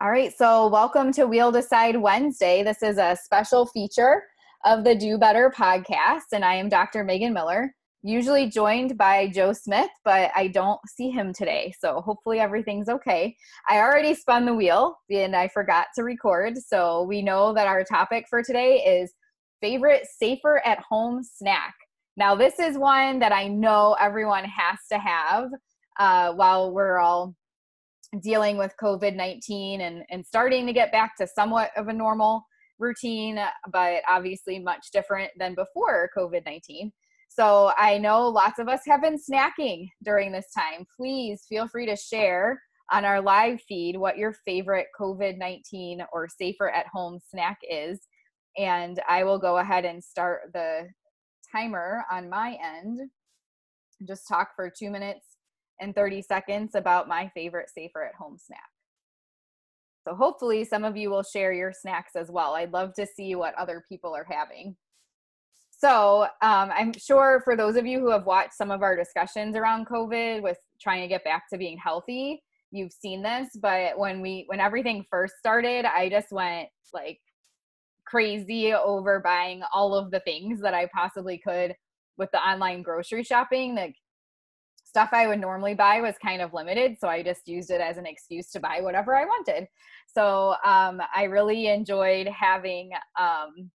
All right, so welcome to Wheel Decide Wednesday. This is a special feature of the Do Better podcast, and I am Dr. Megan Miller, usually joined by Joe Smith, but I don't see him today, so hopefully everything's okay. I already spun the wheel and I forgot to record, so we know that our topic for today is favorite safer at home snack. Now, this is one that I know everyone has to have uh, while we're all dealing with COVID 19 and, and starting to get back to somewhat of a normal routine, but obviously much different than before COVID 19. So I know lots of us have been snacking during this time. Please feel free to share on our live feed what your favorite COVID 19 or safer at home snack is. And I will go ahead and start the timer on my end. Just talk for two minutes and 30 seconds about my favorite safer at home snack. So hopefully some of you will share your snacks as well. I'd love to see what other people are having. So um, I'm sure for those of you who have watched some of our discussions around COVID with trying to get back to being healthy, you've seen this. But when we when everything first started, I just went like crazy over buying all of the things that I possibly could with the online grocery shopping. Like stuff I would normally buy was kind of limited, so I just used it as an excuse to buy whatever I wanted. So um, I really enjoyed having um,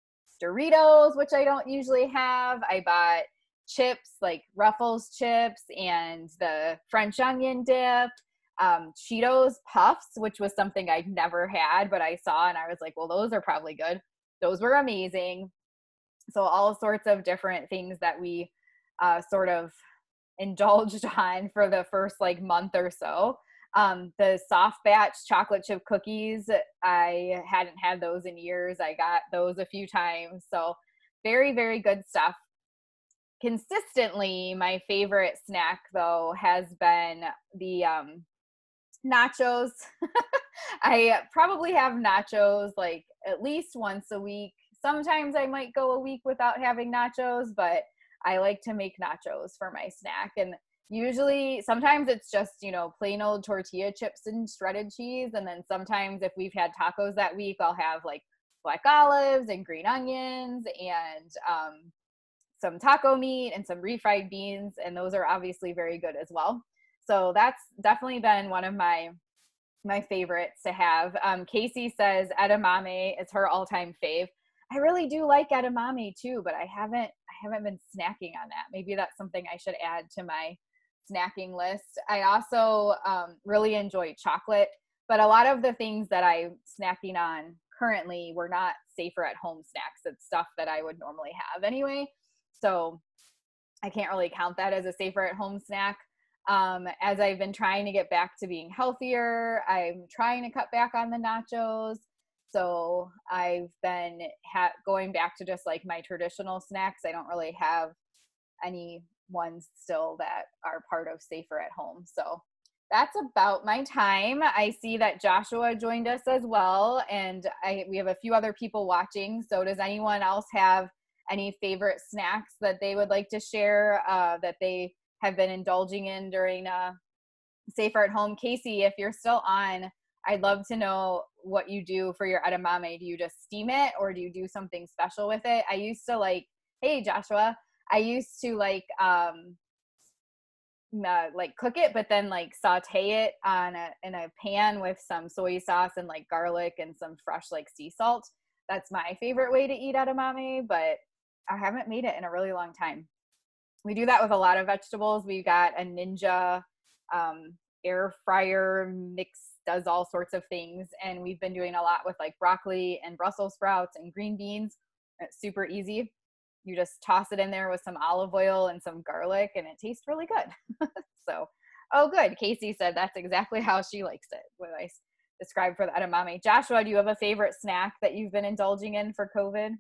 Doritos, which I don't usually have. I bought chips like Ruffles chips and the French onion dip, um, Cheetos puffs, which was something I'd never had, but I saw and I was like, well, those are probably good. Those were amazing. So all sorts of different things that we uh, sort of indulged on for the first like month or so. Um, the soft batch chocolate chip cookies, I hadn't had those in years. I got those a few times. So, very, very good stuff. Consistently, my favorite snack though has been the um, nachos. I probably have nachos like at least once a week. Sometimes I might go a week without having nachos, but I like to make nachos for my snack. And usually, sometimes it's just, you know, plain old tortilla chips and shredded cheese. And then sometimes, if we've had tacos that week, I'll have like black olives and green onions and um, some taco meat and some refried beans. And those are obviously very good as well. So that's definitely been one of my my favorites to have. Um, Casey says edamame is her all-time fave. I really do like edamame too, but I haven't I haven't been snacking on that. Maybe that's something I should add to my snacking list. I also um, really enjoy chocolate, but a lot of the things that I'm snacking on currently were not safer at home snacks. It's stuff that I would normally have anyway. So I can't really count that as a safer at home snack. Um, as I've been trying to get back to being healthier, I'm trying to cut back on the nachos. So I've been ha- going back to just like my traditional snacks. I don't really have any ones still that are part of safer at home. So that's about my time. I see that Joshua joined us as well, and I we have a few other people watching. So does anyone else have any favorite snacks that they would like to share uh, that they have been indulging in during uh, safer at home? Casey, if you're still on, I'd love to know what you do for your edamame. Do you just steam it or do you do something special with it? I used to like, hey Joshua, I used to like um uh, like cook it, but then like saute it on a in a pan with some soy sauce and like garlic and some fresh like sea salt. That's my favorite way to eat edamame, but I haven't made it in a really long time. We do that with a lot of vegetables. We've got a Ninja um, air fryer mix does all sorts of things. And we've been doing a lot with like broccoli and Brussels sprouts and green beans. It's super easy. You just toss it in there with some olive oil and some garlic, and it tastes really good. so, oh, good. Casey said that's exactly how she likes it. What I described for the edamame. Joshua, do you have a favorite snack that you've been indulging in for COVID?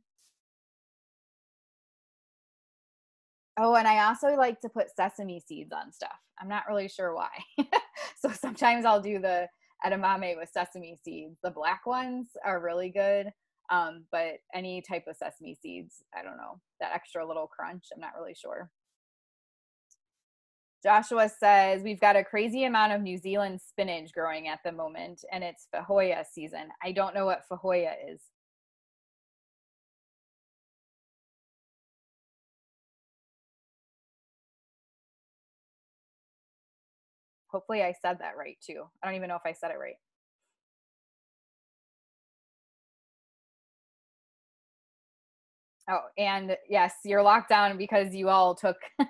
Oh, and I also like to put sesame seeds on stuff. I'm not really sure why. so sometimes I'll do the edamame with sesame seeds. The black ones are really good. Um, but any type of sesame seeds, I don't know, that extra little crunch, I'm not really sure. Joshua says we've got a crazy amount of New Zealand spinach growing at the moment, and it's Fahoya season. I don't know what Fahoya is. Hopefully, I said that right too. I don't even know if I said it right. Oh, and yes, you're locked down because you all took.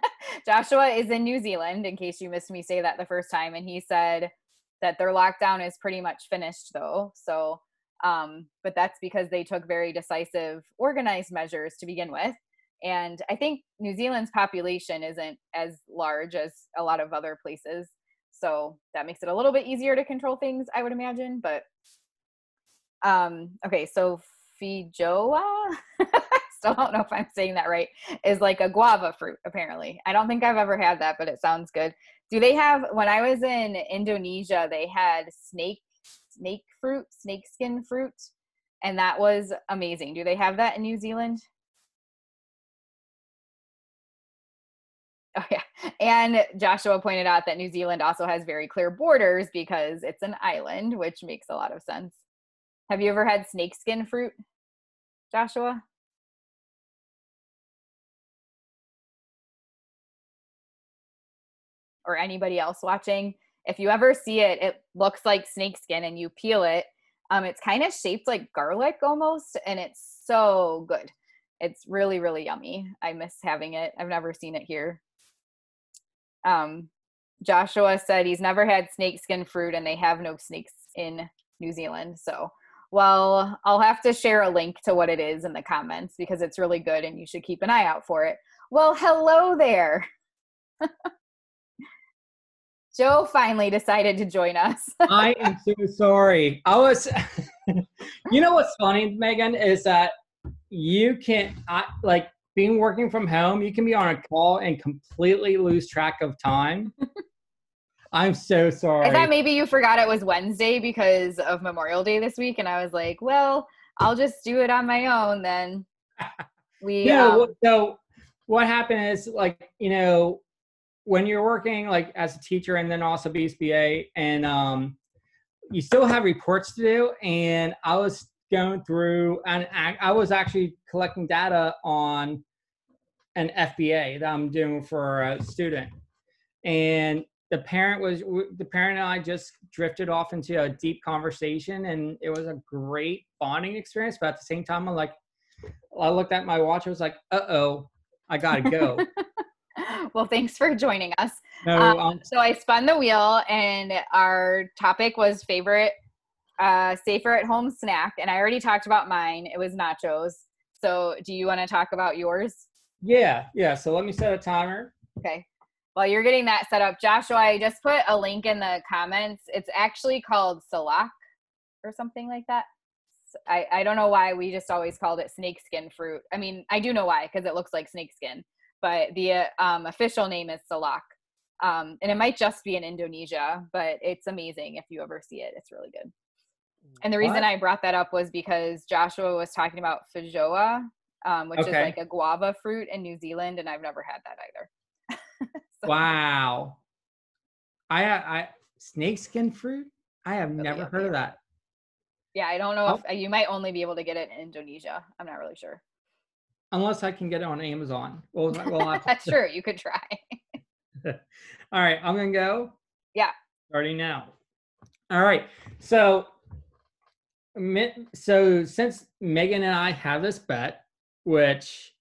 Joshua is in New Zealand, in case you missed me say that the first time, and he said that their lockdown is pretty much finished, though. So, um, but that's because they took very decisive, organized measures to begin with. And I think New Zealand's population isn't as large as a lot of other places, so that makes it a little bit easier to control things, I would imagine. But um, okay, so Fijoa. I still don't know if I'm saying that right, is like a guava fruit, apparently. I don't think I've ever had that, but it sounds good. Do they have, when I was in Indonesia, they had snake, snake fruit, snake skin fruit, and that was amazing. Do they have that in New Zealand? Oh, yeah. And Joshua pointed out that New Zealand also has very clear borders because it's an island, which makes a lot of sense. Have you ever had snakeskin fruit, Joshua? or anybody else watching, if you ever see it, it looks like snakeskin and you peel it. Um, it's kind of shaped like garlic almost, and it's so good. It's really, really yummy. I miss having it. I've never seen it here. Um, Joshua said he's never had snakeskin fruit and they have no snakes in New Zealand. So, well, I'll have to share a link to what it is in the comments because it's really good and you should keep an eye out for it. Well, hello there. Joe finally decided to join us. I am so sorry. I was, you know what's funny, Megan, is that you can, I, like, being working from home, you can be on a call and completely lose track of time. I'm so sorry. I thought maybe you forgot it was Wednesday because of Memorial Day this week, and I was like, well, I'll just do it on my own then. We yeah. Um, so what happened is like you know when you're working like as a teacher and then also BCBA and um, you still have reports to do. And I was going through and I was actually collecting data on an FBA that I'm doing for a student. And the parent was the parent and I just drifted off into a deep conversation and it was a great bonding experience. But at the same time, I'm like, I looked at my watch. I was like, uh oh, I gotta go. well, thanks for joining us. No, um, um, so I spun the wheel, and our topic was favorite uh, safer at home snack, and I already talked about mine. It was nachos. So, do you want to talk about yours? Yeah, yeah. So let me set a timer. Okay. While you're getting that set up, Joshua, I just put a link in the comments. It's actually called Salak or something like that. I, I don't know why we just always called it snakeskin fruit. I mean, I do know why because it looks like snakeskin but the uh, um, official name is Salak. Um, and it might just be in Indonesia, but it's amazing if you ever see it. It's really good. And the reason what? I brought that up was because Joshua was talking about feijoa, um, which okay. is like a guava fruit in New Zealand, and I've never had that either. so. Wow. I, I snakeskin fruit. I have really never heard of that. Yeah, I don't know oh. if you might only be able to get it in Indonesia. I'm not really sure unless I can get it on Amazon. Well, well that's true. You could try. All right, I'm gonna go. Yeah. Starting now. All right. So, so since Megan and I have this bet, which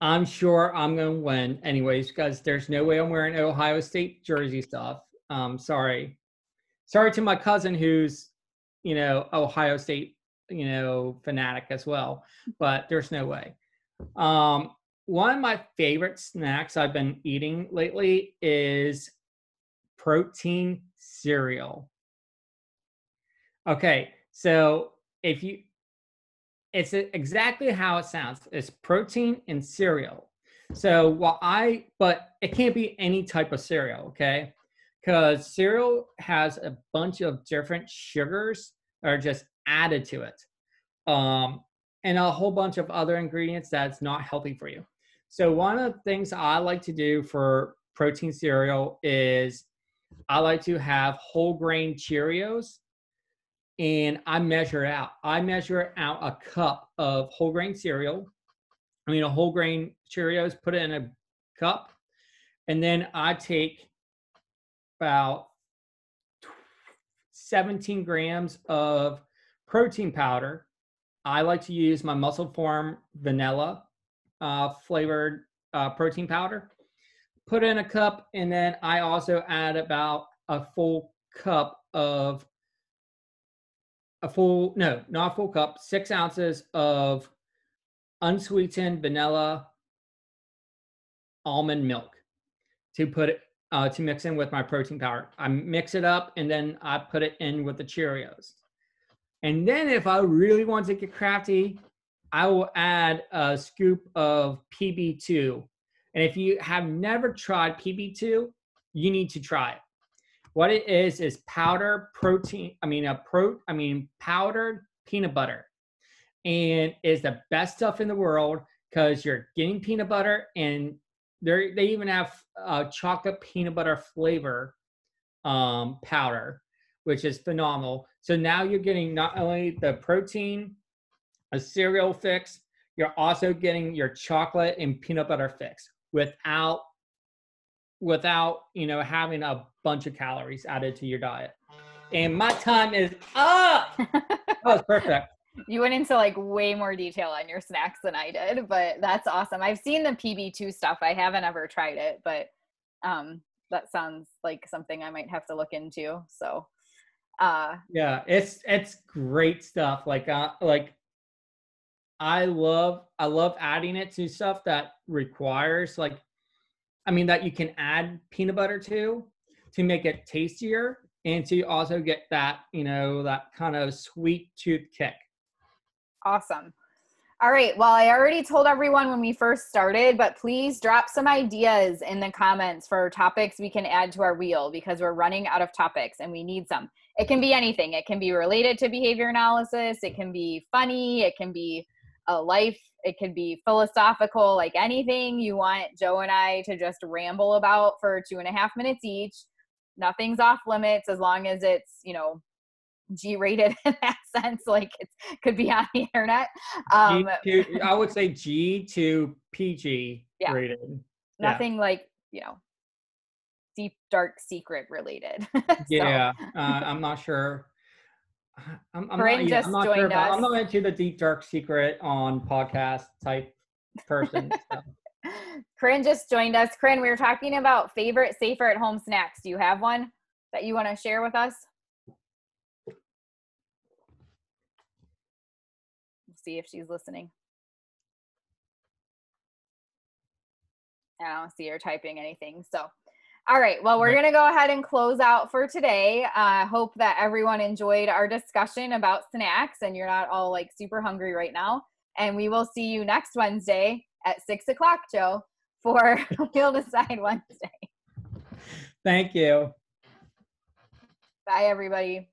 I'm sure I'm gonna win anyways, because there's no way I'm wearing Ohio State jersey stuff. Um, sorry, sorry to my cousin who's, you know, Ohio State, you know, fanatic as well, but there's no way. Um, one of my favorite snacks I've been eating lately is protein cereal. Okay, so if you, it's exactly how it sounds. It's protein and cereal. So while I, but it can't be any type of cereal, okay? Because cereal has a bunch of different sugars that are just added to it. Um, and a whole bunch of other ingredients that's not healthy for you. So one of the things I like to do for protein cereal is I like to have whole grain Cheerios and I measure out. I measure out a cup of whole grain cereal. I mean, a whole grain Cheerios, put it in a cup. And then I take about 17 grams of protein powder. I like to use my MusclePharm vanilla uh, flavored uh, protein powder. Put in a cup, and then I also add about a full cup of a full no, not a full cup, six ounces of unsweetened vanilla almond milk to put it uh, to mix in with my protein powder. I mix it up and then I put it in with the Cheerios. And then if I really want to get crafty, I will add a scoop of PB2. And if you have never tried PB2, you need to try it. What it is is powder protein, I mean a pro I mean powdered peanut butter. And is the best stuff in the world because you're getting peanut butter and they they even have uh, chocolate peanut butter flavor um, powder, which is phenomenal. So now you're getting not only the protein, a cereal fix, you're also getting your chocolate and peanut butter fix without without you know having a bunch of calories added to your diet. And my time is up. that was perfect you went into like way more detail on your snacks than I did, but that's awesome. I've seen the PB2 stuff. I haven't ever tried it, but um that sounds like something I might have to look into. So uh yeah, it's it's great stuff. Like uh like I love I love adding it to stuff that requires like I mean that you can add peanut butter to to make it tastier and to also get that, you know, that kind of sweet tooth kick. Awesome. All right. Well, I already told everyone when we first started, but please drop some ideas in the comments for topics we can add to our wheel because we're running out of topics and we need some. It can be anything. It can be related to behavior analysis. It can be funny. It can be a life. It can be philosophical, like anything you want Joe and I to just ramble about for two and a half minutes each. Nothing's off limits as long as it's, you know, G rated in that sense, like it could be on the internet. Um, I would say G to PG yeah. rated. Nothing yeah. like, you know, deep, dark secret related. so. Yeah, uh, I'm not sure. I'm, I'm not, yeah, I'm not sure about, I'm not into the deep, dark secret on podcast type person. so. Corinne just joined us. Corinne, we were talking about favorite safer at home snacks. Do you have one that you want to share with us? see if she's listening. I don't see her typing anything. So, all right. Well, we're going to go ahead and close out for today. I uh, hope that everyone enjoyed our discussion about snacks and you're not all like super hungry right now. And we will see you next Wednesday at six o'clock, Joe, for Wheel Decide Wednesday. Thank you. Bye, everybody.